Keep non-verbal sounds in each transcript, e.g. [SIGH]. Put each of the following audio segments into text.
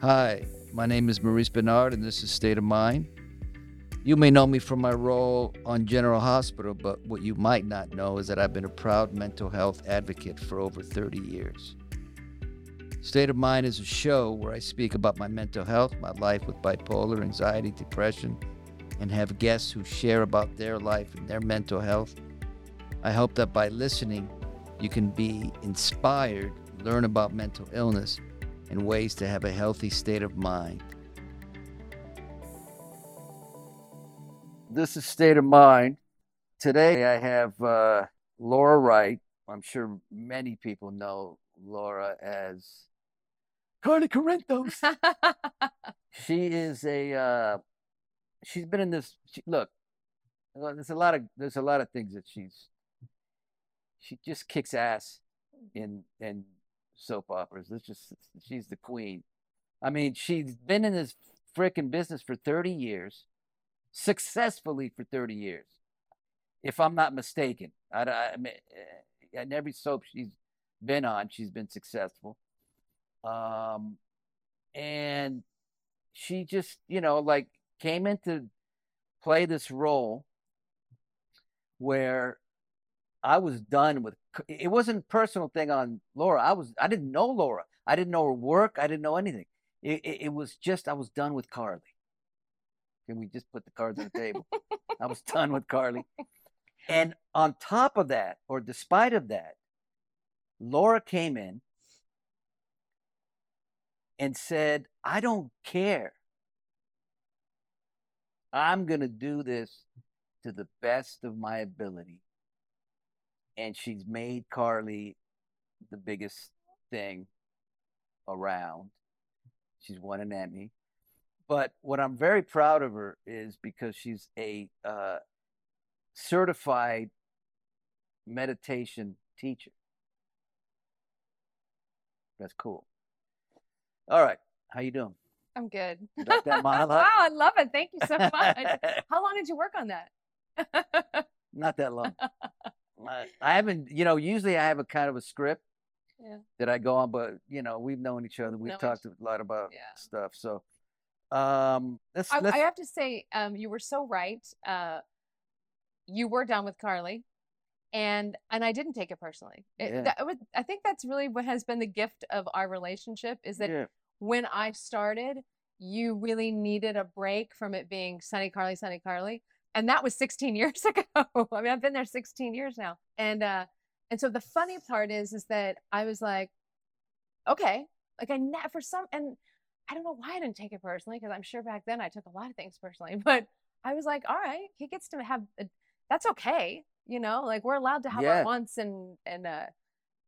Hi, my name is Maurice Benard, and this is State of Mind. You may know me from my role on General Hospital, but what you might not know is that I've been a proud mental health advocate for over 30 years. State of Mind is a show where I speak about my mental health, my life with bipolar, anxiety, depression, and have guests who share about their life and their mental health. I hope that by listening, you can be inspired, learn about mental illness, and ways to have a healthy state of mind. This is State of Mind. Today I have uh, Laura Wright. I'm sure many people know Laura as Carly Corinthos. [LAUGHS] she is a uh, she's been in this she, look there's a lot of there's a lot of things that she's she just kicks ass in in soap operas. It's just she's the queen. I mean, she's been in this freaking business for 30 years, successfully for 30 years, if I'm not mistaken. I, I, I mean, in every soap she's been on, she's been successful. Um, and she just, you know, like came in to play this role where I was done with it wasn't personal thing on Laura. I was I didn't know Laura. I didn't know her work. I didn't know anything. It, it, it was just I was done with Carly. Can we just put the cards on the table? I was done with Carly. And on top of that, or despite of that, Laura came in and said, I don't care. I'm going to do this to the best of my ability and she's made Carly the biggest thing around. She's won an Emmy. But what I'm very proud of her is because she's a uh, certified meditation teacher. That's cool. All right, how you doing? I'm good. Like that [LAUGHS] monologue? wow, I love it. Thank you so [LAUGHS] much. how long did you work on that? [LAUGHS] Not that long. I haven't, you know, usually I have a kind of a script yeah. that I go on, but you know, we've known each other. We've No, talked a lot about Yeah. stuff. So, um, let's, I, let's, I have to say, um, you were so right. Uh, you were done with Carly, and and I didn't take it personally. It, Yeah. that was, I think that's really what has been the gift of our relationship is that yeah, when I started, you really needed a break from it being Sonny Carly, Sonny Carly. And that was 16 [LAUGHS] years ago. I mean, I've been there 16 years now. And uh and so the funny part is is that I was like, okay, like I never for some and I don't know why I didn't take it personally because I'm sure back then I took a lot of things personally, [LAUGHS] but I was like, all right, he gets to have a, that's okay, you know, like we're allowed to have Yeah. our wants and and uh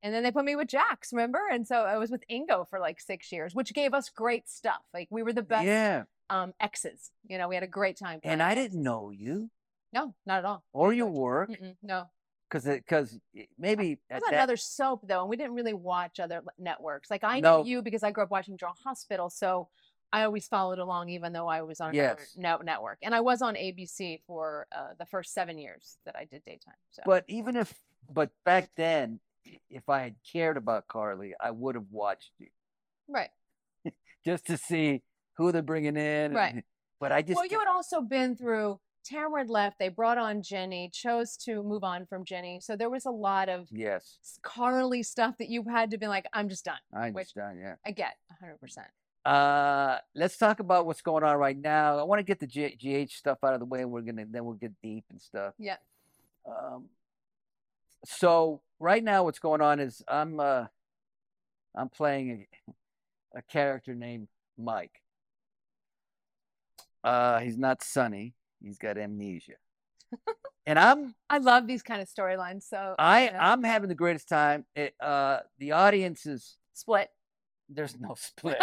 and then they put me with Jax, remember? And so I was with Ingo for like six years, which gave us great stuff. Like we were the best yeah. Um exes. You know, we had a great time. And I didn't know you No, not at all. or your work Mm-mm, no, because because maybe it was that, another soap though, and we didn't really watch other networks. Like I No. knew you because I grew up watching General Hospital, so I always followed along, even though I was on another Yes. no- network. And I was on ABC for uh, the first seven years that I did daytime. So but even if but back then, if I had cared about Carly, I would have watched you right. [LAUGHS] just to see who they're bringing in. Right. But I just well, you had also been through. Tamara left. They brought on Jenny. Chose to move on from Jenny. So there was a lot of yes, Carly stuff that you had to be like, I'm just done. I'm Which- done. Yeah. I get 100. percent Uh, let's talk about what's going on right now. I want to get the G- GH stuff out of the way. And we're gonna then we'll get deep and stuff. Yeah. Um, so right now, what's going on is I'm uh, I'm playing a, a character named Mike. Uh, he's not Sonny. He's got amnesia, [LAUGHS] and I'm I love these kind of storylines. So I. I'm having the greatest time. It, uh, the audience is split. there's no [LAUGHS] split.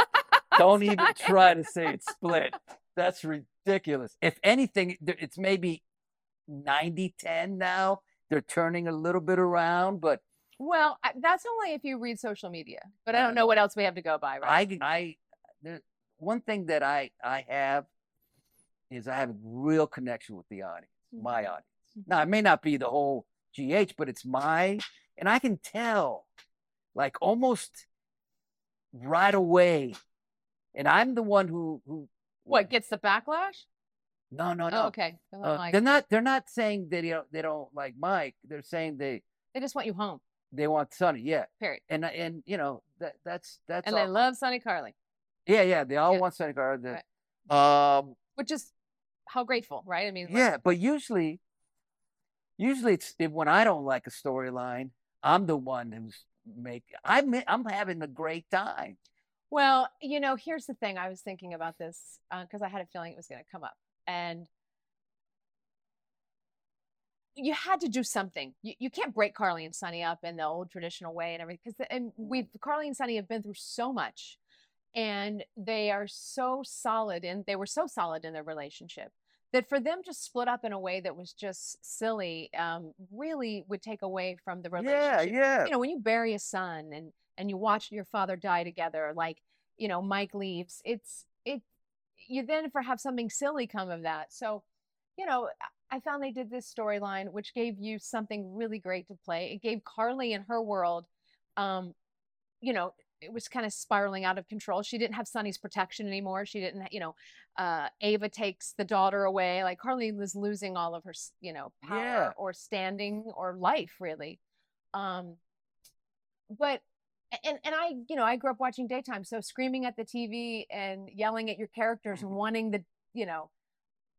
Don't even try to say it's [LAUGHS] split. That's ridiculous. If anything, it's maybe 90 10 now. They're turning a little bit around, but Well, that's only if you read social media, but I don't know what else we have to go by, right? I, I, there, one thing that I, I have is I have a real connection with the audience, my Mhm. audience. Now, it may not be the whole GH, but it's my, and I can tell, like almost right away, and I'm the one who who What gets the backlash? no no no Oh, okay. They're not Uh, they're not they're not saying that you know they don't like Mike. They're saying they they just want you home. they want Sonny. Yeah, Period. and and you know that that's that's And all. they love Sonny Carly, yeah yeah they all Yeah. want Sonny Carly. The, Um which is how grateful, right? I mean, like, yeah, but usually usually it's when I don't like a storyline, I'm the one who's make I'm I'm having a great time. Well, you know, here's the thing. I was thinking about this uh, because I had a feeling it was going to come up, and you had to do something. You, you can't break Carly and Sonny up in the old traditional way and everything because and we Carly and Sonny have been through so much, and they are so solid and they were so solid in their relationship that for them to split up in a way that was just silly um, really would take away from the relationship. Yeah, yeah. you know when you bury a son and and you watch your father die together like you know mike leaves it's it you then for have something silly come of that. So you know I- i found they did this storyline which gave you something really great to play. It gave carly and her world um you know it was kind of spiraling out of control she didn't have sonny's protection anymore she didn't you know uh ava takes the daughter away like carly was losing all of her you know power Yeah. or standing or life really um but and and I you know I grew up watching daytime so screaming at the TV and yelling at your characters Mm-hmm. and wanting the you know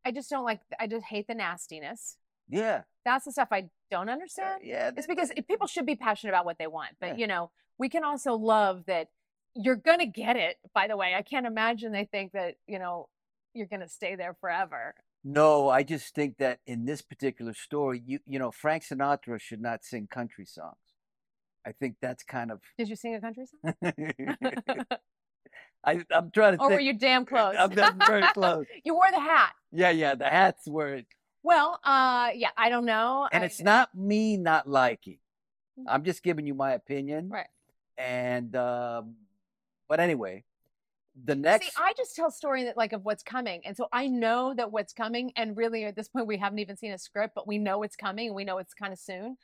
I just don't like I just hate the nastiness Yeah. that's the stuff I don't uh, understand yeah. it's because people should be passionate about what they want but Yeah. you know we can also love that you're gonna get it by the way I can't imagine they think that you know you're gonna stay there forever No, I just think that in this particular story, you you know, Frank Sinatra should not sing country songs. I think that's kind of. did you sing a country song [LAUGHS] I I'm trying to or were you damn close I'm that's very close. [LAUGHS] you wore the hat Yeah, yeah. The hats were, it, well uh yeah I don't know and I- it's not me not liking. Mm. I'm just giving you my opinion. Right. And um, but anyway, the next. See, I just tell story that like of what's coming, and so I know that what's coming. And really, at this point, we haven't even seen a script, but we know it's coming, and we know it's kind of soon.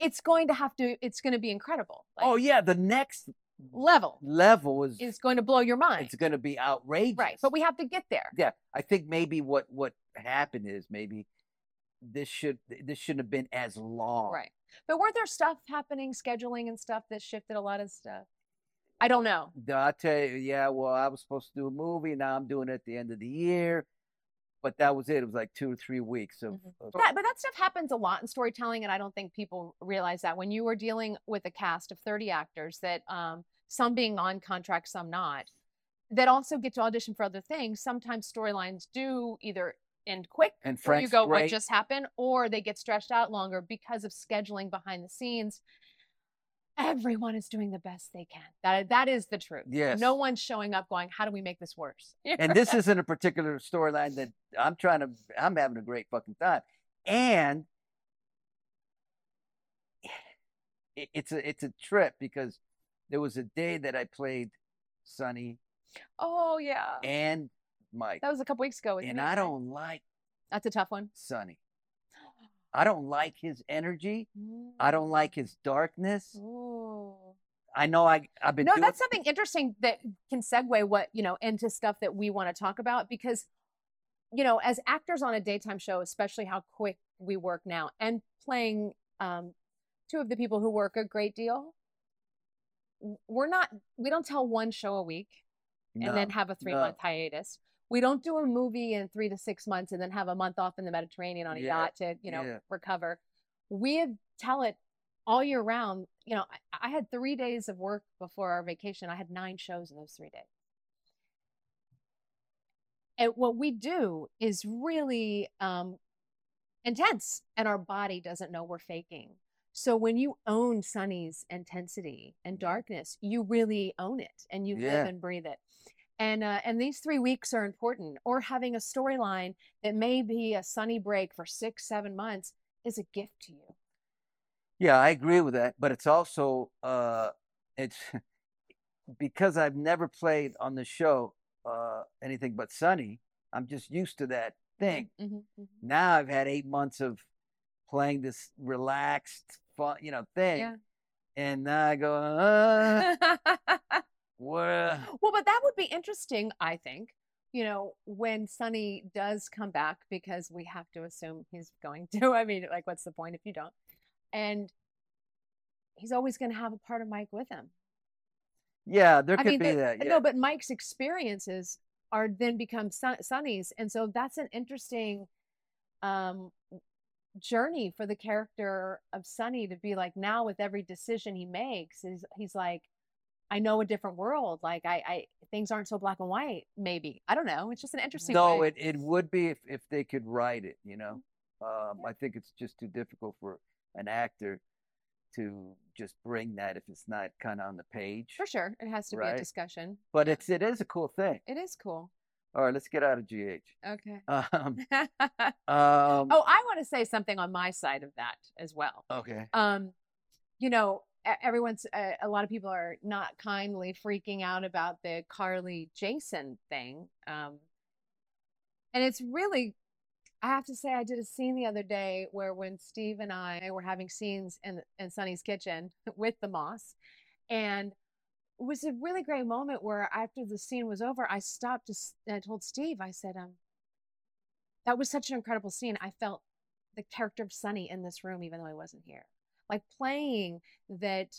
It's going to have to. It's going to be incredible. Like, oh yeah, the next level level is is going to blow your mind. it's going to be outrageous. right, but we have to get there. yeah, I think maybe what what happened is maybe this should this shouldn't have been as long. Right, but weren't there stuff happening, scheduling and stuff that shifted a lot of stuff? I don't know. I tell you, yeah. Well, I was supposed to do a movie. Now I'm doing it at the end of the year, but that was it. It was like two or three weeks of. Mhm. of That, but that stuff happens a lot in storytelling, and I don't think people realize that when you are dealing with a cast of 30 actors, that um, some being on contract, some not, that also get to audition for other things. Sometimes storylines do either end quick, and where you go, great. "What just happened?" or they get stretched out longer because of scheduling behind the scenes. Everyone is doing the best they can. That that is the truth. Yes. No one's showing up going, "How do we make this worse?" [LAUGHS] and this isn't a particular storyline that I'm trying to. I'm having a great fucking time, and it, it's a it's a trip because there was a day that I played Sonny oh yeah, and Mike, that was a couple weeks ago. and I don't like That's a tough one. Sonny. [GASPS] I don't like his energy. I don't like his darkness. Ooh. I know I I've been No, doing that's something interesting that can segue what you know into stuff that we want to talk about because, you know, as actors on a daytime show, especially how quick we work now, and playing um, two of the people who work a great deal, we're not we don't tell one show a week and no, then have a three month hiatus. We don't do a movie in three to six months and then have a month off in the Mediterranean on a Yeah, yacht to you know yeah. recover. We have- tell it all year round. You know, I, I had three days of work before our vacation. I had nine shows in those three days. And what we do is really um, intense, and our body doesn't know we're faking. So when you own Sonny's intensity and darkness, you really own it, and you Yeah. live and breathe it. And uh, and these three weeks are important. Or having a storyline that may be a sonny break for six, seven months is a gift to you. Yeah, I agree with that, but it's also uh it's [LAUGHS] because I've never played on the show uh anything but Sonny. I'm just used to that thing. Mhm, mhm. Now I've had 8 months of playing this relaxed fun, you know, thing. Yeah. And now I go, uh, Well, Well, but that would be interesting, I think. You know, when Sonny does come back, because we have to assume he's going [LAUGHS] to. I mean, like, what's the point if you don't? And he's always going to have a part of Mike with him. yeah, there I could mean, be that. Yeah. no, but Mike's experiences are then become Son- Sonny's, and so that's an interesting um, journey for the character of Sonny to be like now with every decision he makes is he's like, I know a different world. Like I, I things aren't so black and white. Maybe I don't know. It's just an interesting. no, way. it, it would be if, if they could write it, you know. Um, Yeah. I think it's just too difficult for an actor to just bring that if it's not kind of on the page. for sure it has to be a discussion. But it's it is a cool thing. It is cool. All right, let's get out of GH. Okay. Um, [LAUGHS] oh, um, I want to say something on my side of that as well. okay. um you know everyone's uh, a lot of people are not kindly freaking out about the carly jason thing um and it's really i have to say i did a scene the other day where when steve and i were having scenes in in sonny's kitchen [LAUGHS] with the moss and it was a really great moment where after the scene was over i stopped to, and i told steve i said um that was such an incredible scene i felt the character of Sonny in this room, even though he wasn't here. Like playing that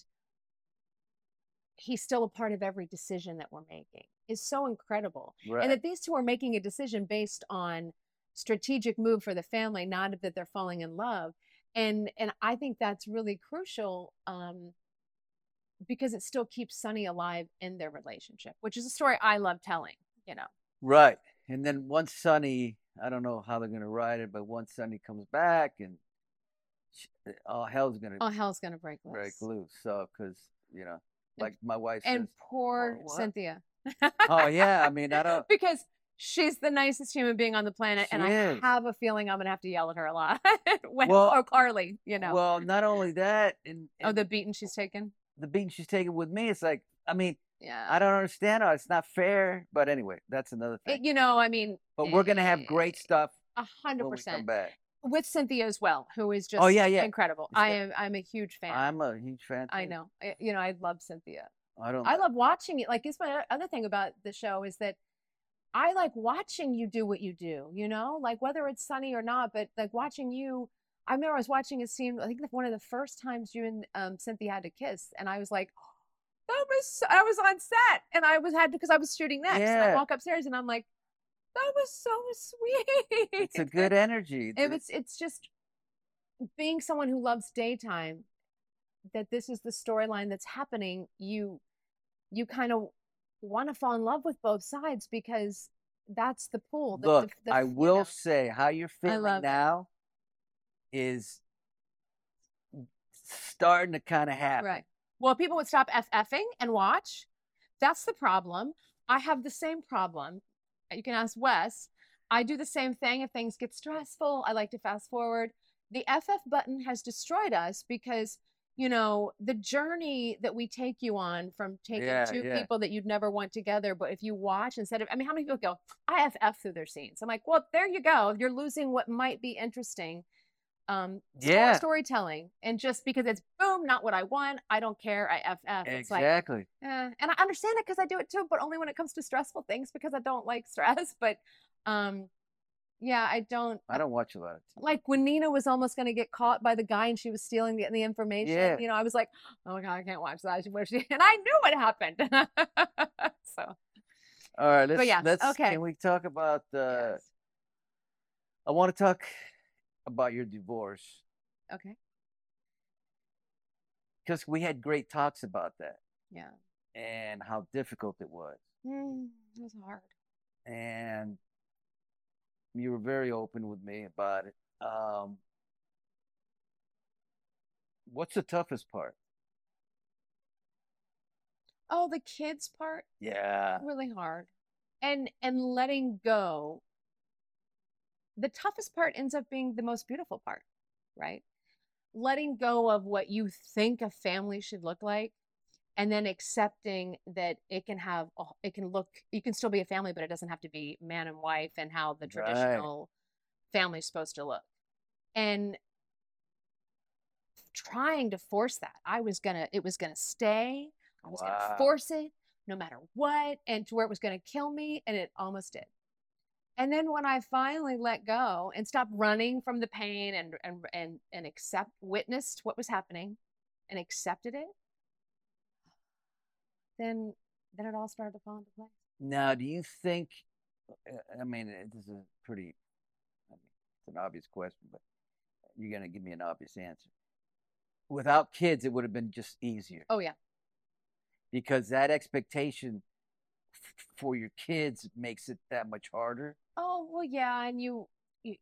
he's still a part of every decision that we're making is so incredible. Right. And that these two are making a decision based on strategic move for the family, not that they're falling in love. And and I think that's really crucial um, because it still keeps Sonny alive in their relationship, which is a story I love telling. You know, Right. And then once Sonny, I don't know how they're going to write it, but once Sonny comes back and Eh, all hell's to all hell's gonna break loose. break loose. So, because, you know, like my wife And says, poor "What?" Cynthia. oh, [LAUGHS] yeah. I mean, I don't, because she's the nicest human being on the planet, and She I have a feeling I'm gonna have to yell at her a lot. [LAUGHS] when, Well- or Carly, you know. well, not only that, and, oh, the beating she's taken. the beating she's taking with me, it's like, I mean, Yeah. I don't understand how it's not fair. But anyway, that's another It- thing. you know, I mean, but we're to have eh, great stuff a hundred when we come percent. With Cynthia as well, who is just Oh, yeah, yeah. incredible. It's I am I'm a huge fan. I'm a huge fan. I know. I, you know, I love Cynthia. I don't. I love watching it. Like, it's my other thing about the show is that I like watching you do what you do, you know, like whether it's sonny or not, but like watching you. I remember I was watching a scene, I think one of the first times you and um, Cynthia had to kiss, and I was like, that was, I was on set and I was had because I was shooting next. Yeah. And I walk upstairs and I'm like, that was so sweet. It's a good energy. It was, it's just being someone who loves daytime, that this is the storyline that's happening. You, you kind of want to fall in love with both sides because that's the pool. The, the- Look, the- I you will know. say how you're feeling now is starting to kind of happen. Right. Well, people would stop FFing and watch. That's the problem. I have the same problem. You can ask Wes. I do the same thing if things get stressful. I like to fast forward. The FF button has destroyed us because, you know, the journey that we take you on from taking Yeah, two yeah. people that you'd never want together, but if you watch instead of, I mean, how many people go, I FF through their scenes? I'm like, well, there you go. You're losing what might be interesting um Yeah. storytelling and just because it's boom not what i want i don't care i ff it's like Exactly. eh. and i understand it because i do it too but only when it comes to stressful things because i don't like stress [LAUGHS] but um yeah i don't I don't watch a lot of TV. like when nina was almost going to get caught by the guy and she was stealing the, the information Yeah. you know i was like oh my god i can't watch that [LAUGHS] where she and i knew what happened [LAUGHS] so All right, let's yes, let's okay. can we talk about uh yes. I want to talk about your divorce okay because we had great talks about that yeah and how difficult it was. mm, it was hard And you were very open with me about it. Um What's the toughest part? oh the kids part Yeah. really hard and and letting go the toughest part ends up being the most beautiful part right letting go of what you think a family should look like and then accepting that it can have it can look you can still be a family but it doesn't have to be man and wife and how the Right. traditional family's supposed to look and trying to force that i was gonna it was gonna stay i was Wow. gonna force it no matter what, and to where it was to kill me. And it almost did. And then when I finally let go and stopped running from the pain and and and and accept witnessed what was happening and accepted it, then then it all started to fall into place. Now, do you think? uh, I mean, this is pretty. I mean, it's an obvious question, but you're gonna give me an obvious answer. Without kids, it would have been just easier Oh yeah. because that expectation f- for your kids makes it that much harder. Oh well yeah, and you, you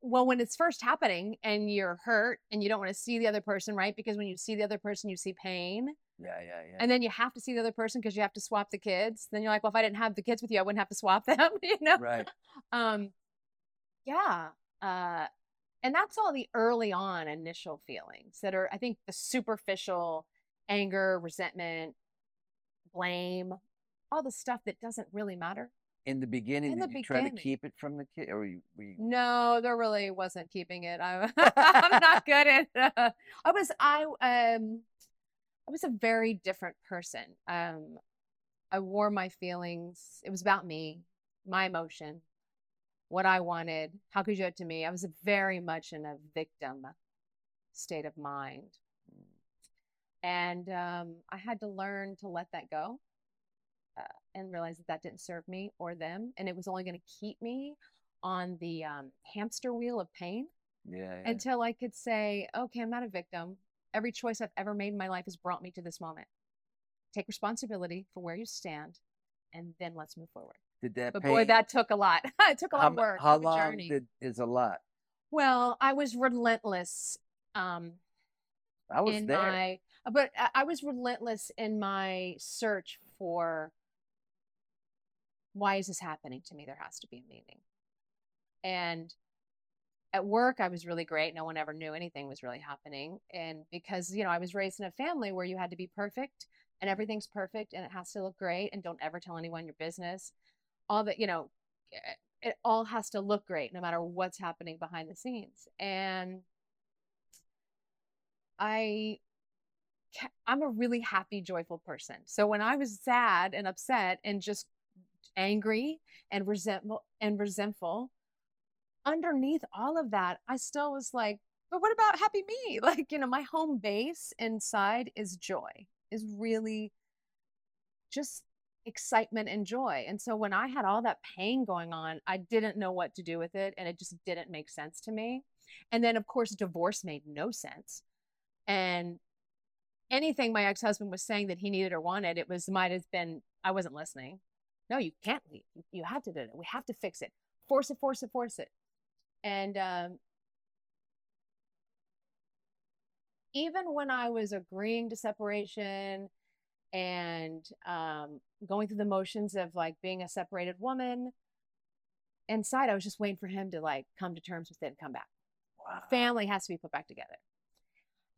well when it's first happening and you're hurt and you don't want to see the other person, right? Because when you see the other person, you see pain. Yeah, yeah, yeah. And then you have to see the other person because you have to swap the kids. Then you're like, well, if I didn't have the kids with you, I wouldn't have to swap [LAUGHS] them, [LAUGHS] you know? right. um yeah uh and that's all the early on initial feelings that are i think the superficial anger resentment blame all the stuff that doesn't really matter In the beginning, In did the you try to keep it from the kid, or were you, were you no there really wasn't keeping it i'm, [LAUGHS] I'm not [LAUGHS] good at uh, i was i um i was a very different person um i wore my feelings it was about me my emotion what I wanted. How could you do it to me? I was very much in a victim state of mind. And um, I had to learn to let that go and realize that that didn't serve me or them. And it was only going to keep me on the um, hamster wheel of pain yeah, yeah. until I could say, okay, I'm not a victim. Every choice I've ever made in my life has brought me to this moment. Take responsibility for where you stand, and then let's move forward. did that But pain, boy, that took a lot. [LAUGHS] it took a lot how, of work. how long journey. did is a lot? Well, I was relentless um, I was in there. my, but I was relentless in my search for why is this happening to me? There has to be a meaning. And at work, I was really great. No one ever knew anything was really happening. And because, you know, I was raised in a family where you had to be perfect and everything's perfect and it has to look great and don't ever tell anyone your business. All that, you know, eh, it all has to look great no matter what's happening behind the scenes. And I I'm a really happy, joyful person. So when I was sad and upset and just angry and resentful and resentful, underneath all of that, I still was like, but what about happy me? [LAUGHS] Like, you know, my home base inside is joy, is really just excitement and joy. And so when I had all that pain going on, I didn't know what to do with it and it just didn't make sense to me. And then of course divorce made no sense. And anything my ex-husband was saying that he needed or wanted, it was might have been I wasn't listening. No, you can't leave. You- have to do it. We have to fix it. Force it, force it, force it. And um even when I was agreeing to separation and um, going through the motions of like being a separated woman, inside I was just waiting for him to like come to terms with it and come back. Wow. Family has to be put back together.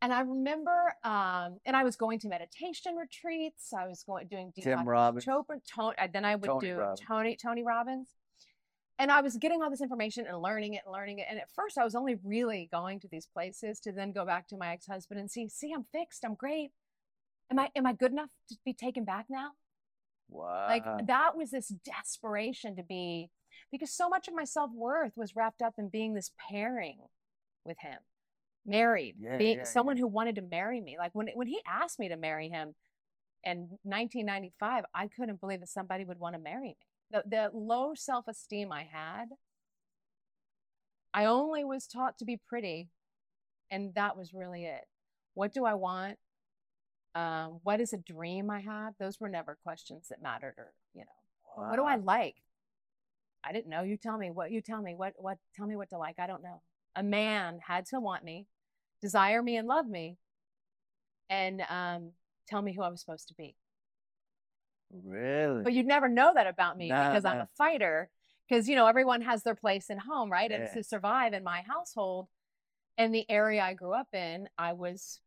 And I remember, um, and I was going to meditation retreats. I was going doing Tim Deepak Robbins. Chopra, Tony, then I would Tony do Robbins. Tony Tony Robbins. And I was getting all this information and learning it and learning it. And at first, I was only really going to these places to then go back to my ex-husband and see, see, I'm fixed, I'm great. Am I am I good enough to be taken back now? Wow. Like that was this desperation to be, because so much of my self worth was wrapped up in being this pairing with him, married, Yeah, being yeah, someone who wanted to marry me. Like when when he asked me to marry him in 1995, I couldn't believe that somebody would want to marry me. The the low self esteem I had, I only was taught to be pretty, and that was really it. What do I want? Um, what is a dream I have? Those were never questions that mattered, or you know, what do I like? I didn't know. You tell me. What you tell me? What what? Tell me what to like. I don't know. A man had to want me, desire me, and love me, and um, tell me who I was supposed to be. Really? But you'd never know that about me Nah, because I'm a fighter. Because you know everyone has their place in home, right? And to survive in my household, and the area I grew up in, I was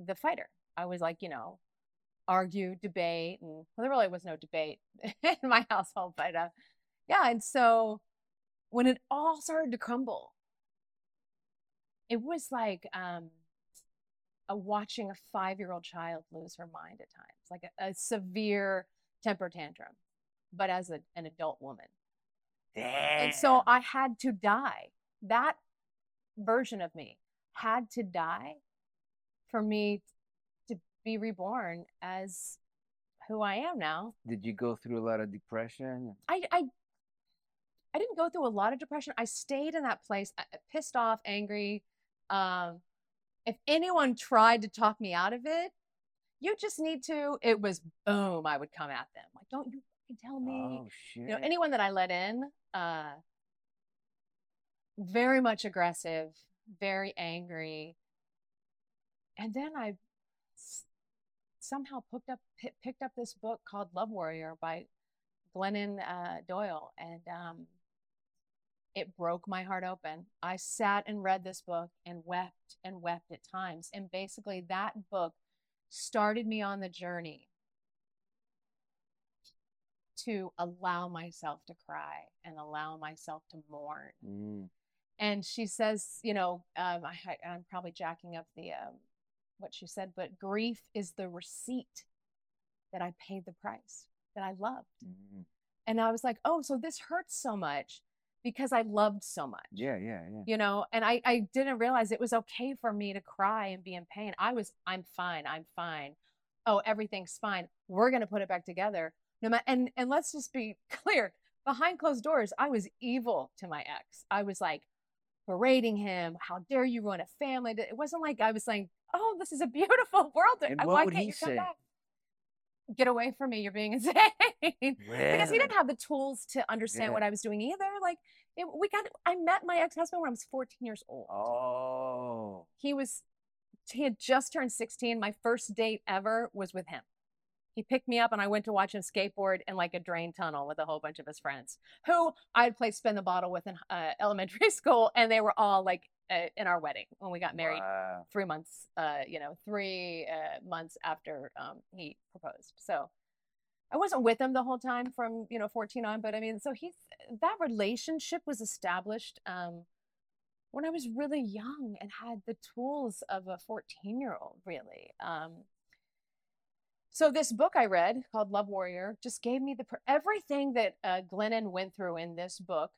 the fighter. I was like, you know, argue, debate, and well, there really was no debate [LAUGHS] in my household, but uh, yeah. And so when it all started to crumble, it was like um, a watching a five-year-old child lose her mind at times, like a, a severe temper tantrum, but as a, an adult woman. Damn. And so I had to die. That version of me had to die for me to be reborn as who I am now. Did you go through a lot of depression? I, I, I didn't go through a lot of depression. I stayed in that place, pissed off, angry. Um, if anyone tried to talk me out of it, you just need to. It was boom. I would come at them like, "Don't you fucking tell me." Oh shit. you know anyone that i let in uh very much aggressive very angry and then I somehow picked up picked up this book called love warrior by glennon uh, doyle and um it broke my heart open i sat and read this book and wept and wept at times and basically that book started me on the journey to allow myself to cry and allow myself to mourn. Mm. And she says, you know, um, I, I'm probably jacking up the um, what she said, but grief is the receipt that I paid the price that I loved. Mm. And I was like, oh, so this hurts so much because I loved so much. Yeah, yeah, yeah. You know, and I, I didn't realize it was okay for me to cry and be in pain. I was, I'm fine, I'm fine. Oh, everything's fine. We're gonna put it back together. No matter and and let's just be [LAUGHS] clear. Behind closed doors, I was evil to my ex. I was like berating him. How dare you ruin a family? It wasn't like I was saying, "Oh, this is a beautiful [LAUGHS] world. And Why what would can't he you come say? Get away from me! You're being [LAUGHS] insane." because he didn't have the tools to understand Yeah. what I was doing either. Like it, we got, I met my ex husband when I was 14 years old. Oh. He was, he had just turned 16. My first date ever was with him. He picked me up and I went to watch him skateboard in like a drain tunnel with a whole bunch of his friends who I'd played spin the bottle with in uh, elementary [LAUGHS] school, and they were all like uh, in our wedding when we got married Wow. three months, uh, you know, three uh, months after um, he proposed. So I wasn't with him the whole time from, you know, 14 on, but I mean, so he's, that relationship was established um, when I was really young and had the tools of a 14 year old, really. Um, so this book I read called Love Warrior just gave me the, everything that uh, Glennon went through in this book.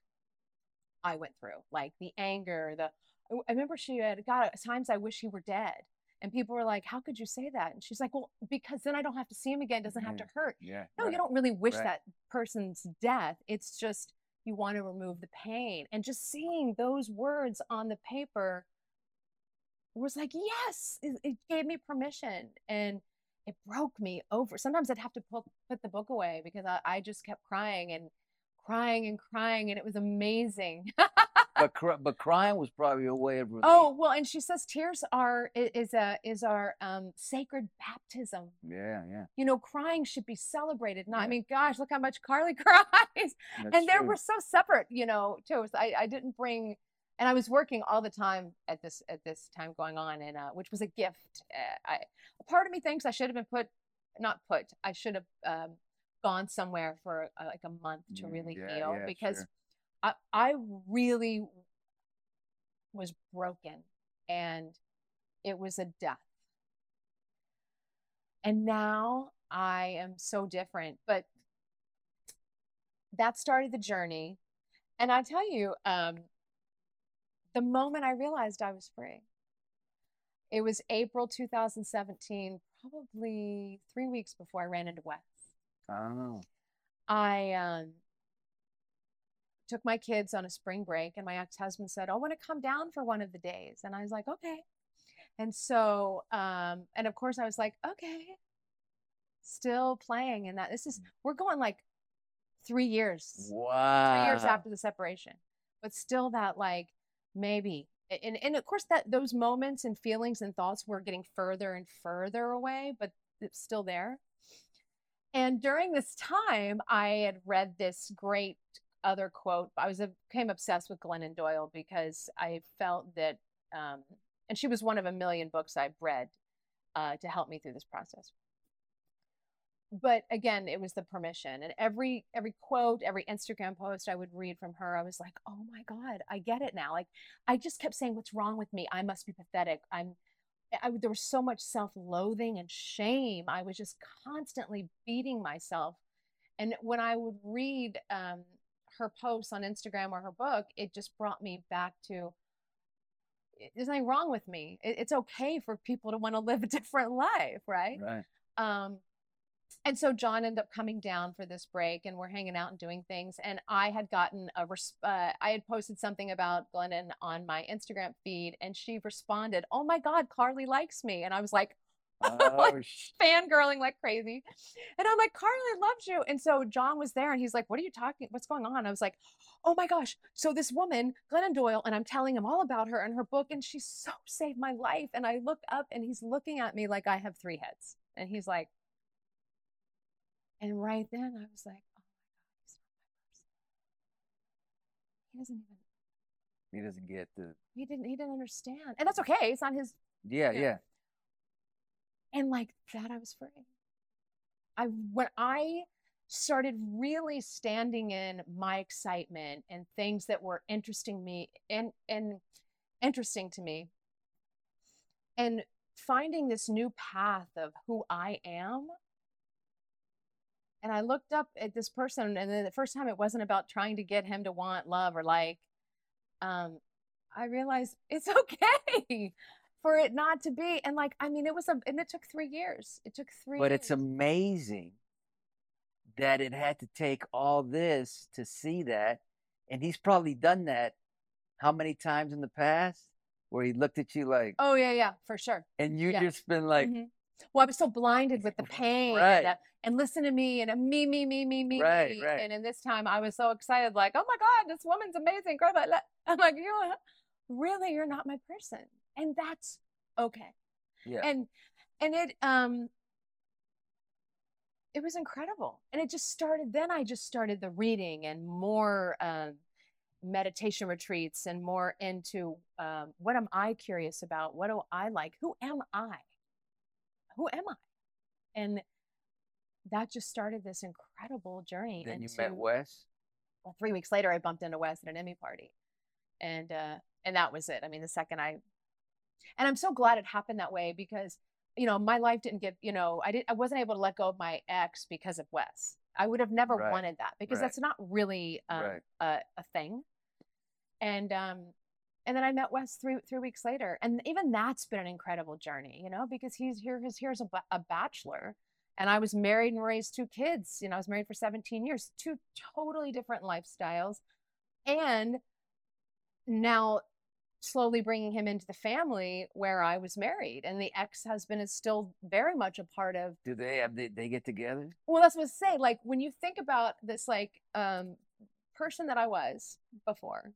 I went through like the anger, the I remember she had God at times I wish he were dead. And people were like, How could you say that? And she's like, Well, because then I don't have to see him again, doesn't have to hurt. Yeah. No, right. you don't really wish right. that person's death. It's just you want to remove the pain. And just seeing those words on the paper was like, Yes, it, it gave me permission. And it broke me over. Sometimes I'd have to put, put the book away because I, I just kept crying and crying and crying. And it was amazing. But [LAUGHS] cry, but crying was probably a way of relief. Oh well, and she says tears are is a is our um, sacred baptism. Yeah, yeah. You know, crying should be celebrated. Not, I mean, gosh, look how much Carly [LAUGHS] cries. That's and they true. were so separate. You know, too. I I didn't bring, and I was working all the time at this at this time going on, and uh, which was a gift. Uh, I a part of me thinks I should have been put, not put. I should have um, gone somewhere for uh, like a month to really yeah, heal yeah, because sure. I, I really was broken and it was a death. And now I am so different. But that started the journey. And I tell you, um, the moment I realized I was free, it was April 2017, probably three weeks before I ran into Wes. Oh. I um, took my kids on a spring break, and my ex husband said, I want to come down for one of the days. And I was like, okay. And so, um, and of course, I was like, okay, still playing. And that this is, we're going like three years, Wow. three years after the separation, but still that like maybe. And, and of course, that those moments and feelings and thoughts were getting further and further away, but it's still there. And during this time, I had read this great other quote. I was became obsessed with Glennon Doyle because I felt that, um, and she was one of a million books I've read uh, to help me through this process. But again, it was the permission, and every every quote, every Instagram post I would read from her, I was like, "Oh my God, I get it now!" Like I just kept saying, "What's wrong with me? I must be pathetic. I'm." I, there was so much self-loathing and shame. I was just constantly beating myself And when I would read um, her posts on Instagram or her book, it just brought me back to there's nothing wrong with me. It, it's okay for people to want to live a [LAUGHS] different life, right? Right. Um, and so John ended up coming down for this break, and we're hanging out and doing things. And I had gotten a res- uh, I had posted something about Glennon on my Instagram feed, and she responded, "Oh my God, Carly likes me," and I was like, [LAUGHS] Oh, sh- fangirling like crazy. And I'm like, Carly loves you. And so John was there and he's like, What are you talking? What's going on? I was like, Oh my gosh. So this woman, Glennon Doyle, and I'm telling him all about her and her book, and she so saved my life. And I look up and he's looking at me like I have three heads. And he's like, and right then I was like, Oh my God, he's not my person. He doesn't even he doesn't get the. he didn't he didn't understand. And that's okay. It's not his Yeah, Yeah. yeah. and like that i was free i when i started really standing in my excitement and things that were interesting me and and interesting to me and finding this new path of who i am and i looked up at this person and then the first time it wasn't about trying to get him to want love or like um i realized it's [LAUGHS] okay for it not to be and like i mean it was a and it took three years it took three But it's amazing that it had to take all this to see that. And he's probably done that how many times in the past where he looked at you like, oh yeah yeah for sure and you yeah. just been like, Mhm. Well i was so blinded with the [LAUGHS] pain Right. and, uh, and listen to me and a me me me me me Right, me. right. and in this time i was so excited like oh my god this woman's amazing Grab [LAUGHS] i'm like you really you're not my person. And that's okay. Yeah, and and it um it was incredible. And it just started then i just started the reading and more um meditation retreats and more into um, what am i curious about? What do i like? Who am i who am i and that just started this incredible journey then you met Wes. well, three weeks later, I bumped into Wes at an Emmy party, and uh, and that was it. I mean, the second I, and I'm so glad it happened that way because you know my life didn't get you know I didn't I wasn't able to let go of my ex because of Wes. I would have never Right, wanted that because right. that's not really um, Right. a, a thing. And um, and then I met Wes three three weeks later, and even that's been an incredible journey, you know, because he's here he's here's a, a bachelor, and I was married and raised two kids. You know, I was married for 17 years, two totally different lifestyles. And now slowly bringing him into the family where I was married. And the ex husband is still very much a part of, Do they have they, they get together? well, that's what I say. Like when you think about this, like, um, person that I was before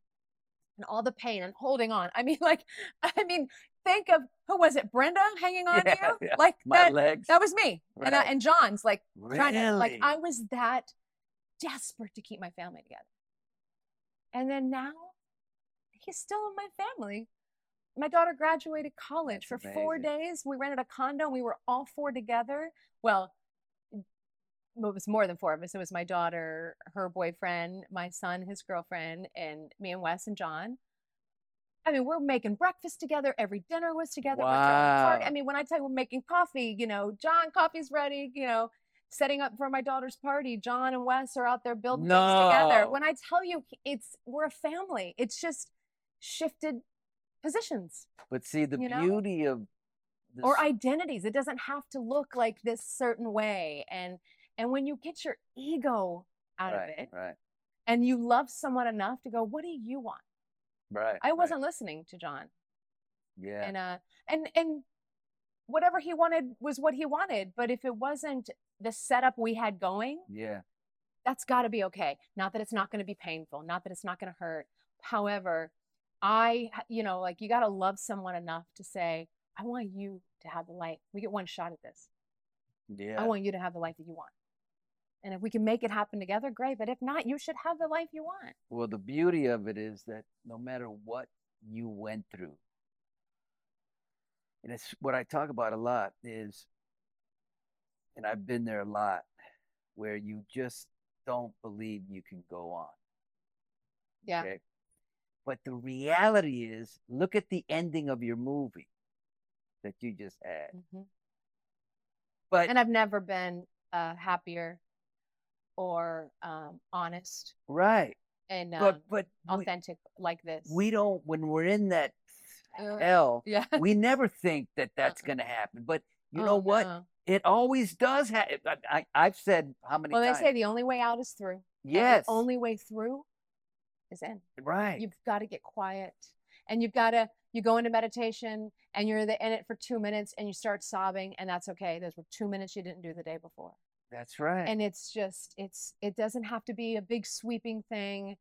and all the pain and holding on. I mean, [LAUGHS] like, I mean, think of who was it? Brenda hanging on to you? yeah. Like My that, legs. that was me. And, uh, I, and John's like, trying to like I was that desperate to keep my family together. And then now he's still in my family. My daughter graduated college That's for four days. We rented a condo. And we were all four together. Well, it was more than four of us. It was my daughter, her boyfriend, my son, his girlfriend, and me and Wes and John. I mean, we're making breakfast together. Every dinner was together. party- I mean, when I tell you we're making coffee, you know, John, coffee's ready. You know, setting up for my daughter's party. John and Wes are out there building things together. No. When I tell you, it's we're a family. It's just shifted positions But see, the you know? beauty of this, or identities. It doesn't have to look like this certain way. And and when you get your ego out right, of it right, and you love someone enough to go, what do you want? right. I wasn't listening to John. Yeah. and uh and and whatever he wanted was what he wanted but if it wasn't the setup we had going yeah. that's got to be okay not that it's not going to be painful not that it's not going to hurt however i you know like you got to love someone enough to say i want you to have the life we get one shot at this Yeah. i want you to have the life that you want and if we can make it happen together great but if not you should have the life you want Well, the beauty of it is that no matter what you went through, and it's what I talk about a lot is, and I've been there a lot, where you just don't believe you can go on. yeah Okay. But the reality is, look at the ending of your movie that you just had. Mhm. But and I've never been uh, happier or um, honest right. and um, But but we, authentic like this. we don't when we're in that Uh, hell, yeah. [LAUGHS] we never think that that's Uh-uh. going to happen. But you Oh, know what? no. It always does happen. I, I, I've said how many Well, they times? say the only way out is through. yes. The only way through is in. right. You've got to get quiet, and you've got to you go into meditation, and you're in it for two minutes, and you start sobbing, and that's okay. Those were two minutes you didn't do the day before. That's right. and it's just it's it doesn't have to be a big sweeping thing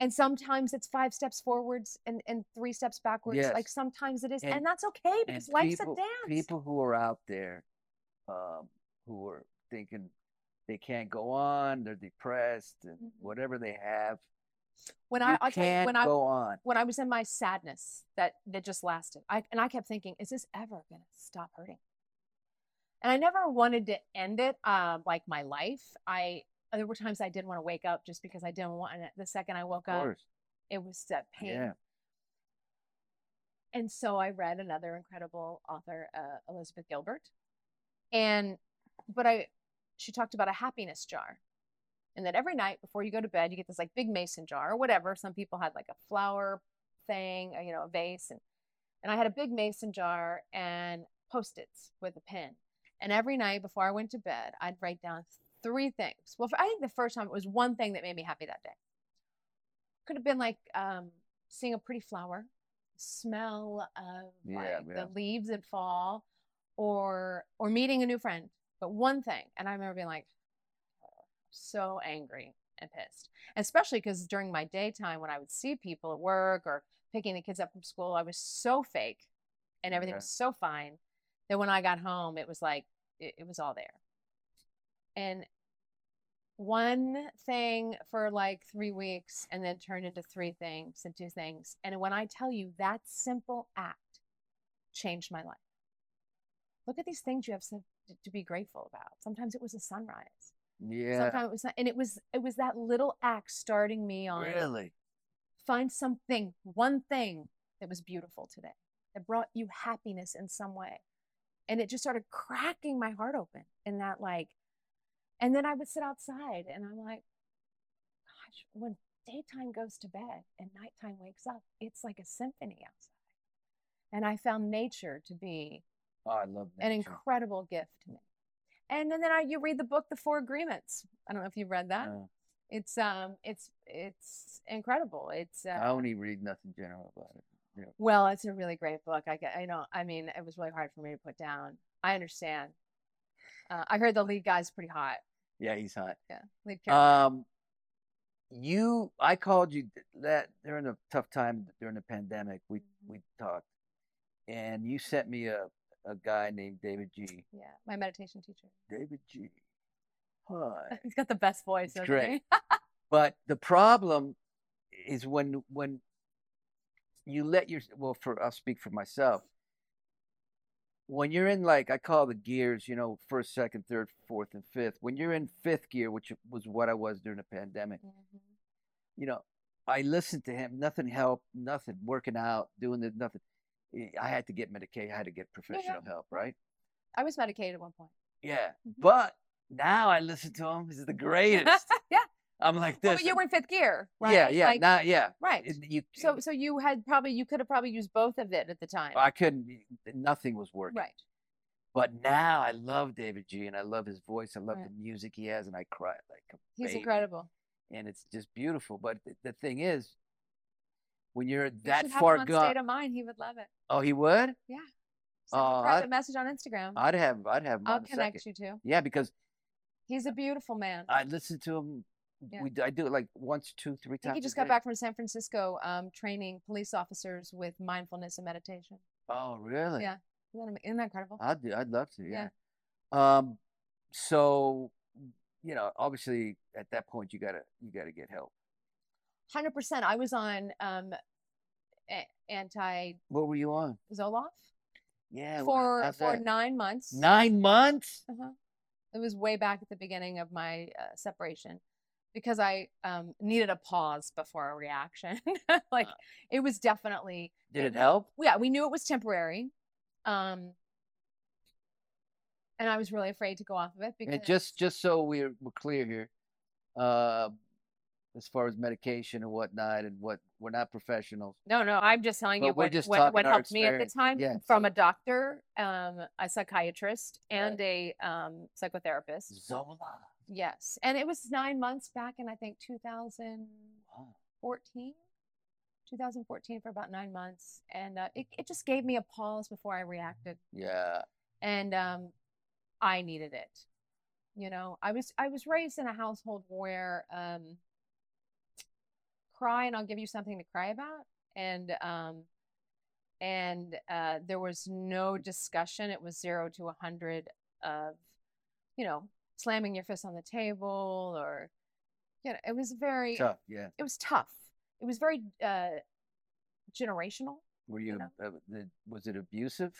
and sometimes it's five steps forwards and, and three steps backwards Yes. like sometimes it is and, And- that's okay because life's people, a dance people who are out there, um, who are thinking they can't go on, they're depressed, and Mhm. whatever they have, when i I can't when i go on. when i was in my sadness that that just lasted i and i kept thinking is this ever gonna stop hurting and i never wanted to end it um like my life i there were times i didn't want to wake up just because i didn't want it the second i woke up it was that pain Yeah. And so I read another incredible author, uh, Elizabeth Gilbert, and but I she talked about a happiness jar, and that every night before you go to bed, you get this like big mason jar or whatever. Some people had like a flower thing, uh, you know, a vase, and and I had a big mason jar and post-its with a pen. And every night before I went to bed, I'd write down three things. Well, I think the first time it was one thing that made me happy that day. Could have been like um, seeing a pretty flower, smell of Yeah, like yeah. the leaves in fall, or or meeting a new friend. But one thing, and I remember being like, so angry and pissed, especially because during my daytime when I would see people at work or picking the kids up from school, I was so fake, and everything Okay. was so fine that when I got home, it was like it, it was all there. And one thing for like three weeks and then turned into three things and two things. And when I tell you that simple act changed my life. Look at these things you have to, to be grateful about. Sometimes it was a sunrise. Yeah. Sometimes it was, not- and it was it was that little act starting me on Really. find something, one thing that was beautiful today that brought you happiness in some way. And it just started cracking my heart open in that, like, and then I would sit outside and I'm like, gosh, when daytime goes to bed and nighttime wakes up, it's like a symphony outside. And I found nature to be Oh, I love that. an incredible gift to me. And then, then I, you read the book, The Four Agreements. I don't know if you've read that. It's um, it's it's incredible. It's uh, I only read nothing general about it. Well, it's a really great book. I get, I know. I mean, it was really hard for me to put down. I understand. Uh, I heard the lead guy's pretty hot. Yeah, he's hot. Yeah, lead character. Um, you, I called you th- that during a tough time during the pandemic. We Mhm. we talked, and you sent me a a guy named David G. yeah, my meditation teacher. David G. [LAUGHS] Hi. He's got the best voice. It's great. [LAUGHS] But the problem is when when you let your well for I'll speak for myself. When you're in like I call the gears, you know, first, second, third, fourth, and fifth. When you're in fifth gear, which was what I was during the pandemic, Mhm. you know, I listened to him. Nothing helped. Nothing working out, doing the nothing. I- had to get medicated. I had to get professional help, right? I was medicated at one point. Yeah. Mhm. But now I listen to him. He's the greatest. [LAUGHS] yeah, I'm like well, this. but you were in fifth gear, right? Yeah, yeah. Like, now, yeah. right. It- you, So, so you had probably you could have probably used both of it at the time. I couldn't. Nothing was working. Right. But now I love David G. and I love his voice. I love Right. the music he has, and I cry like a He's baby. incredible. and it's just beautiful. But the, the thing is, when you're You that far gone, State of Mind. He would love it. oh, he would. Oh, Send him Oh, a I- private message on Instagram. I'd have, I'd have I'll connect second. you to. Yeah, because He's a beautiful man. I listen to him. Yeah. We, I do it like once, two, three I times. think he just got back from San Francisco um, training police officers with mindfulness and meditation. Oh, really? Yeah. Isn't that, ama- isn't that incredible? I'd do. I'd love to. Yeah. Yeah. Um. So, you know, obviously, at that point, you gotta, you gotta get help. Hundred percent. I was on um, a- anti What were you on? Zoloft Yeah. for for that? nine months. Nine months. Uh-huh. It was way back at the beginning of my uh, separation because I um, needed a pause before a reaction. [LAUGHS] like Uh. it was definitely Did it help? yeah, we knew it was temporary. Um, and I was really afraid to go off of it because And just, just so we're, we're clear here, uh, as far as medication and whatnot, and what we're not professionals. No, no, I'm just telling you what what, what helped me at the time Yeah, from so- a doctor, um, a psychiatrist, Right. and a um, psychotherapist. Zola. Yes, and it was nine months back in I think 2014, Wow. 2014 for about nine months, and uh, it it just gave me a pause before I reacted, Yeah. and um, I needed it. You know, I was I was raised in a household where um, cry and I'll give you something to cry about, and um, and uh, there was no discussion. It was zero to a hundred of, you know, slamming your fist on the table or, you know, it was very Tough. Yeah. it was tough. It was very uh, generational. Were you? know? Uh, the, was it abusive?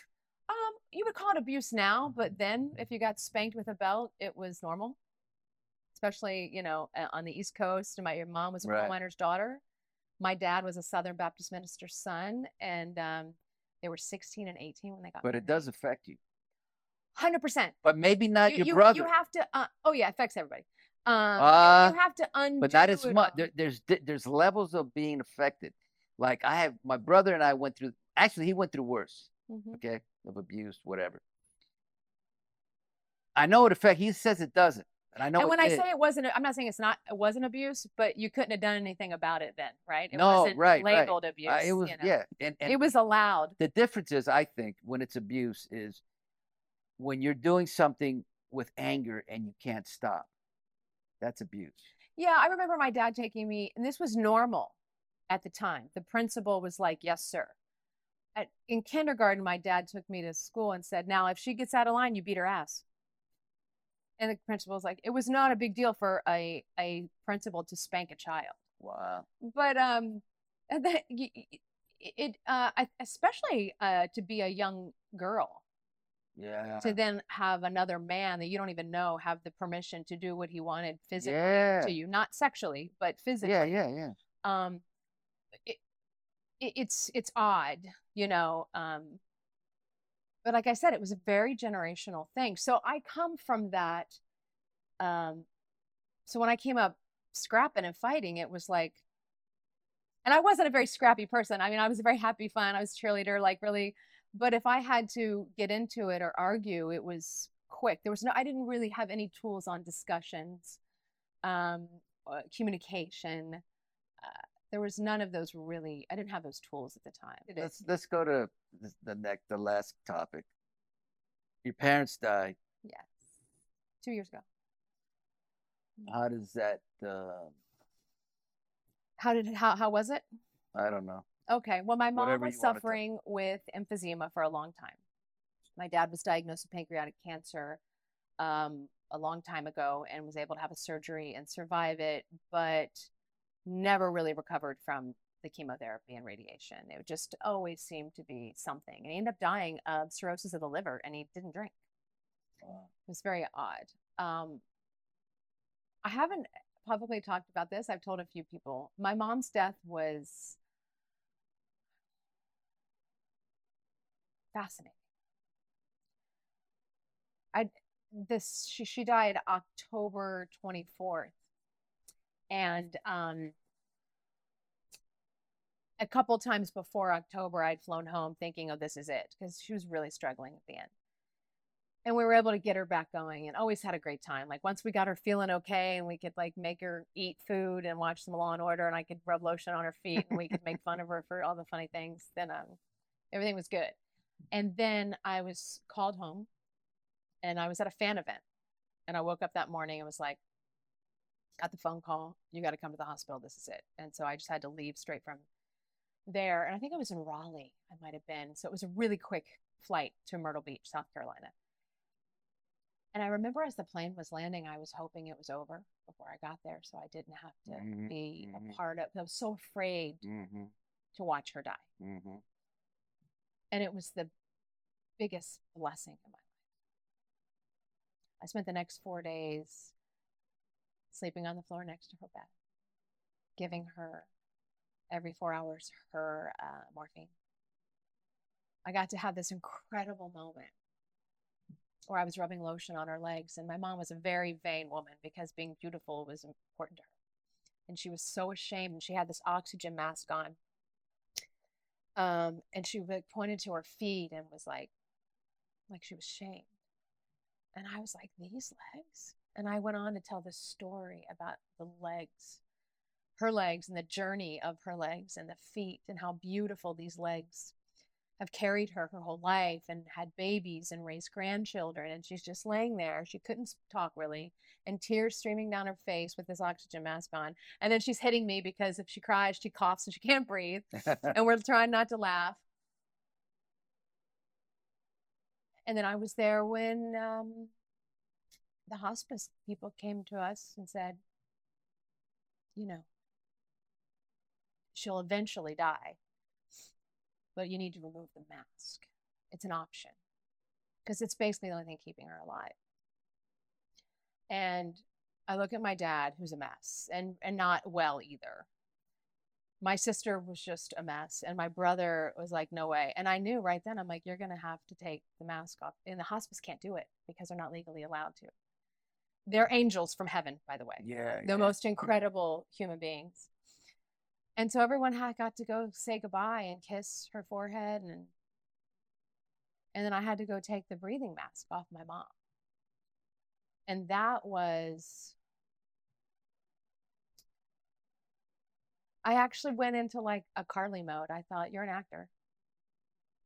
Um, you would call it abuse now, but then if you got spanked with a belt, it was normal. Especially, you know, on the East Coast. And my your mom was a coal miner's daughter. My dad was a Southern Baptist minister's son, and um, they were 16 and 18 when they got. But it does affect you. Hundred percent. But maybe not You, your you, brother. you have to. Uh, oh yeah, affects everybody. Um, you- Uh, you have to undo. but not as much. There, there's there's levels of being affected. Like I have my brother and I went through. Actually, he went through worse. Mhm. Okay, of abuse, whatever. I know it affect. He says it doesn't, and I know. and it when I did. say it wasn't, I'm not saying it's not, it wasn't abuse, but you couldn't have done anything about it then, right? It No, wasn't right, right. abuse. Uh, it was you know? yeah, and, and It was allowed. the difference is, I think, when it's abuse is when you're doing something with anger and you can't stop. That's abuse. Yeah, I remember my dad taking me, and this was normal at the time. The principal was like, "Yes, sir." At, in kindergarten, my dad took me to school and said, "Now, if she gets out of line, you beat her ass." And the principal was like, "It was not a big deal for a a principal to spank a child." Wow. but um that it uh I- especially uh to be a young girl Yeah. to then have another man that you don't even know have the permission to do what he wanted physically Yeah. to you not sexually but physically Yeah, yeah, yeah. um it, it, it's it's odd you know um but like i said it was a very generational thing so i come from that um so when i came up scrapping and fighting it was like and i wasn't a very scrappy person i mean i was a very happy fun i was cheerleader like really but if i had to get into it or argue it was quick there was no i didn't really have any tools on discussions um uh, communication uh, there was none of those really i didn't have those tools at the time Let's let's go to the, the next, the last topic. Your parents died. yes two years ago How does that? Uh, how did how, how was it I don't know. Okay. Well, my mom was you wanna talk- suffering with emphysema for a long time. My dad was diagnosed with pancreatic cancer um, a long time ago and was able to have a surgery and survive it, but never really recovered from the chemotherapy and radiation. It just always seemed to be something. And he ended up dying of cirrhosis of the liver and he didn't drink. Wow. It was very odd. Um, I haven't publicly talked about this. I've told a few people. My mom's death was fascinating. I this she she died October 24th. And um a couple times before October I'd flown home thinking, "Oh, this is it," because she was really struggling at the end. And we were able to get her back going and always had a great time. Like once we got her feeling okay and we could like make her eat food and watch some Law and Order and I could rub lotion on her feet and we could make fun of her for all the funny things, then um everything was good. And then I was called home and I was at a fan event. And I woke up that morning and was like, got the phone call. You got to come to the hospital. This is it. And so I just had to leave straight from there. And I think I was in Raleigh, I might have been. So it was a really quick flight to Myrtle Beach, South Carolina. And I remember as the plane was landing, I was hoping it was over before I got there so I didn't have to Mhm, be mhm. a part of I was so afraid Mm-hmm. to watch her die. And it was the biggest blessing in my life. I spent the next four days sleeping on the floor next to her bed, giving her every four hours her uh, morphine. I got to have this incredible moment where I was rubbing lotion on her legs. And my mom was a very vain woman because being beautiful was important to her. And she was so ashamed. And she had this oxygen mask on. Um, and she like pointed to her feet and was like, like she was shamed. And I was like, these legs? And I went on to tell this story about the legs, her legs, and the journey of her legs and the feet, and how beautiful these legs have carried her her whole life and had babies and raised grandchildren. And she's just laying there. She couldn't talk really, and tears streaming down her face with this oxygen mask on. And then she's hitting me because if she cries, she coughs and she can't breathe. [LAUGHS] and we're trying not to laugh. And then I was there when um, the hospice people came to us and said, you know, she'll eventually die but you need to remove the mask. It's an option because it's basically the only thing keeping her alive. And I look at my dad, who's a mess and, and not well either. My sister was just a mess, and my brother was like, No way. And I knew right then, I'm like, You're going to have to take the mask off. And the hospice can't do it because they're not legally allowed to. They're angels from heaven, by the way. Yeah. The yeah. most incredible human beings. And so everyone had got to go say goodbye and kiss her forehead and and then I had to go take the breathing mask off my mom. And that was I actually went into like a Carly mode. I thought, you're an actor.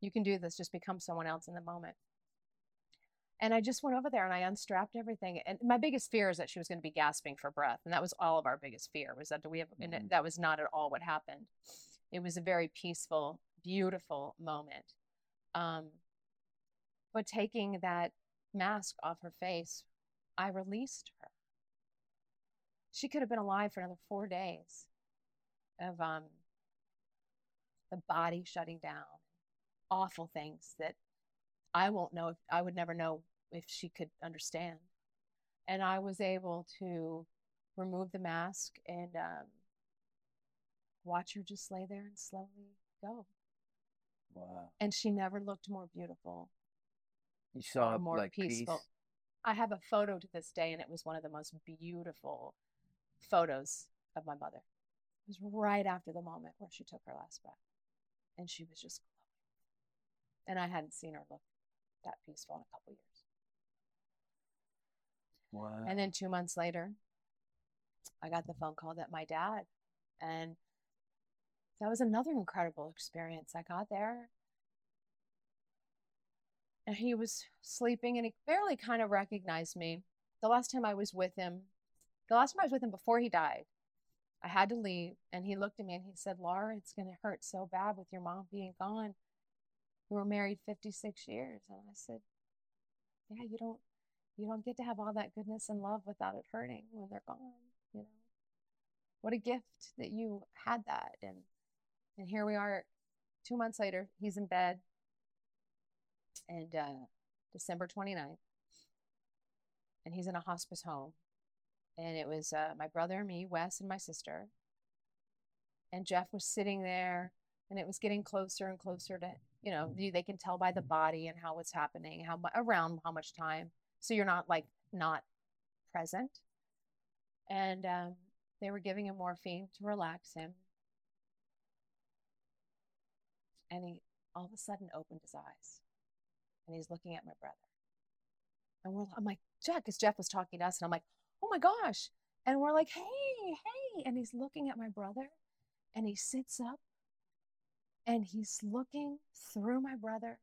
You can do this, just become someone else in the moment. And I just went over there and I unstrapped everything. And my biggest fear is that she was going to be gasping for breath. And that was all of our biggest fear was that do we have, mm-hmm. and that was not at all what happened. It was a very peaceful, beautiful moment. Um, but taking that mask off her face, I released her. She could have been alive for another four days of um, the body shutting down, awful things that I won't know if I would never know if she could understand. And I was able to remove the mask and um, watch her just lay there and slowly go. Wow. And she never looked more beautiful. You saw more like peaceful. peace. I have a photo to this day, and it was one of the most beautiful photos of my mother. It was right after the moment where she took her last breath, and she was just glowing. And I hadn't seen her look that peaceful in a couple years. Wow. And then two months later, I got the phone call that my dad, and that was another incredible experience. I got there, and he was sleeping, and he barely kind of recognized me. The last time I was with him, the last time I was with him before he died, I had to leave, and he looked at me and he said, Laura, it's going to hurt so bad with your mom being gone we were married 56 years. And i said yeah you don't you don't get to have all that goodness and love without it hurting when they're gone you know? What a gift that you had that. And and here we are two months later he's in bed. And uh, december 29th and he's in a hospice home. And it was uh, my brother and me wes and my sister. And jeff was sitting there and it was getting closer and closer to you know they can tell by the body and how it's happening how around how much time so you're not like not present. And um, they were giving him morphine to relax him. And he all of a sudden opened his eyes and he's looking at my brother. And we're i'm like jeff because jeff was talking to us and i'm like oh my gosh. And we're like hey hey and he's looking at my brother and he sits up and he's looking through my brother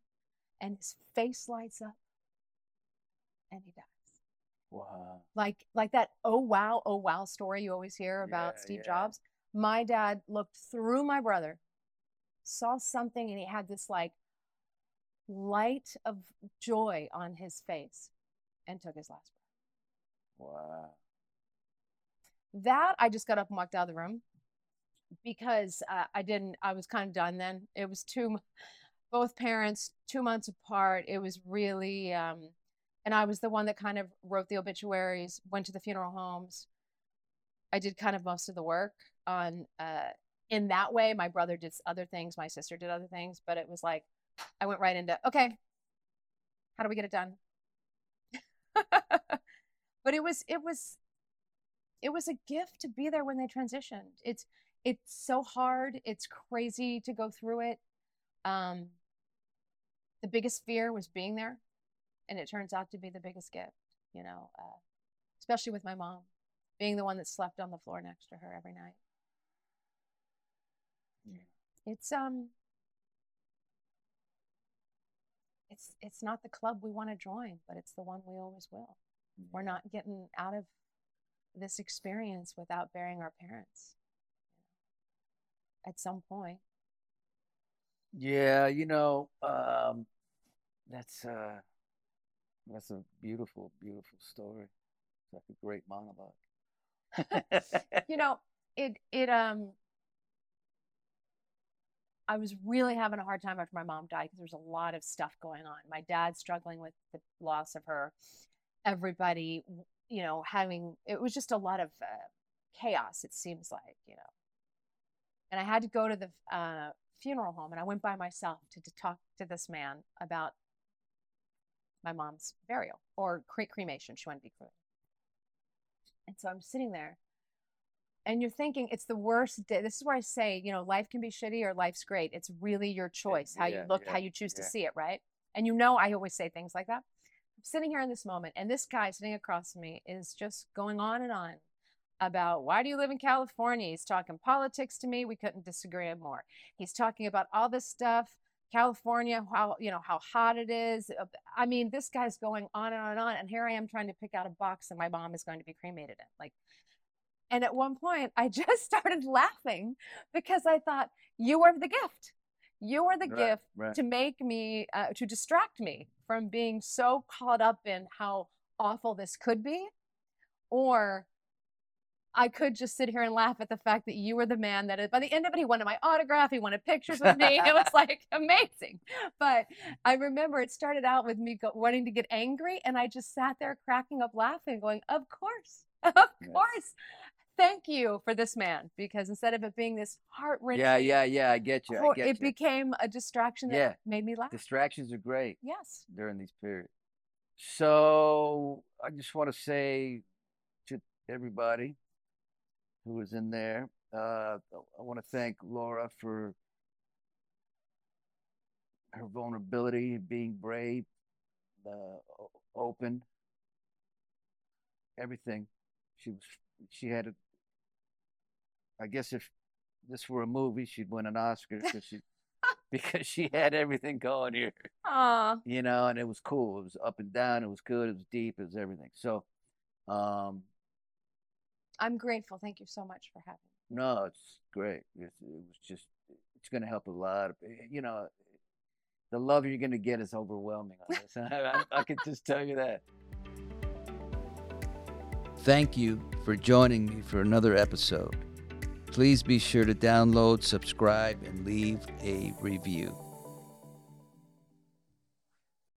and his face lights up and he dies. Wow. Like like that oh wow oh wow story you always hear about Yeah, steve yeah. jobs. My dad looked through my brother saw something and he had this like light of joy on his face and took his last breath. Wow. That i just got up and walked out of the room because uh, I didn't, I was kind of done then. It was two, both parents, two months apart. It was really, um, and I was the one that kind of wrote the obituaries, went to the funeral homes. I did kind of most of the work on, uh, in that way. My brother did other things, my sister did other things, but it was like, I went right into, okay, how do we get it done? [LAUGHS] but it was it was it was a gift to be there when they transitioned. It's it's so hard. It's crazy to go through it. Um, the biggest fear was being there, and it turns out to be the biggest gift. You know, uh, especially with my mom being the one that slept on the floor next to her every night. It's um it's it's not the club we want to join, but it's the one we always will. We're not getting out of this experience without burying our parents at some point. Yeah, you know, um, that's uh, that's a beautiful, beautiful story. It's like a great monologue. [LAUGHS] you know, it it um I was really having a hard time after my mom died because there was a lot of stuff going on. My dad struggling with the loss of her, everybody, you know, having it was just a lot of uh, chaos. It seems like, you know, and I had to go to the uh, funeral home, and I went by myself to, to talk to this man about my mom's burial or cre- cremation. She wanted to be cremated, and so I'm sitting there and you're thinking it's the worst day. This is where I say, you know, life can be shitty or life's great. It's really your choice, how Yeah, you look, yeah, how you choose to see it, right? And you know, I always say things like that. I'm sitting here in this moment, and this guy sitting across from me is just going on and on about why do you live in California? He's talking politics to me. We couldn't disagree more. He's talking about all this stuff. California, how you know how hot it is. Uh, I mean, this guy's going on and on and on, and here I am trying to pick out a box that my mom is going to be cremated in. Like, and at one point, I [LAUGHS] just started laughing because I thought, you are the gift. You are the Right, gift right. to make me, uh, to distract me from being so caught up in how awful this could be. Or I could just sit here and laugh at the fact that you were the man that, by the end of it, he wanted my autograph. He wanted pictures with me. it was [LAUGHS] like amazing. But I remember it started out with me go, wanting to get angry. And I just sat there cracking up laughing, going, Of course, [LAUGHS] of Yes. course. Thank you for this man. Because instead of it being this heart wrenching, Yeah, yeah, yeah. I get you. I get it you. became a distraction that Yeah. made me laugh. Distractions are great yes. during these periods. So I just want to say to everybody who was in there, uh, I want to thank Laura for her vulnerability, being brave, uh, open, everything. She was, she had a, I guess if this were a movie, she'd win an Oscar because she, [LAUGHS] because she had everything going here Aw. you know, and it was cool. It was up and down. It was good. It was deep. It was everything. So, um, I'm grateful. Thank you so much for having me. no, it's great. It's, it was just, it's going to help a lot. Of, eh, you know, the love you're going to get is overwhelming on this. [LAUGHS] I, I, I can just tell you that. Thank you for joining me for another episode. Please be sure to download, subscribe, and leave a review.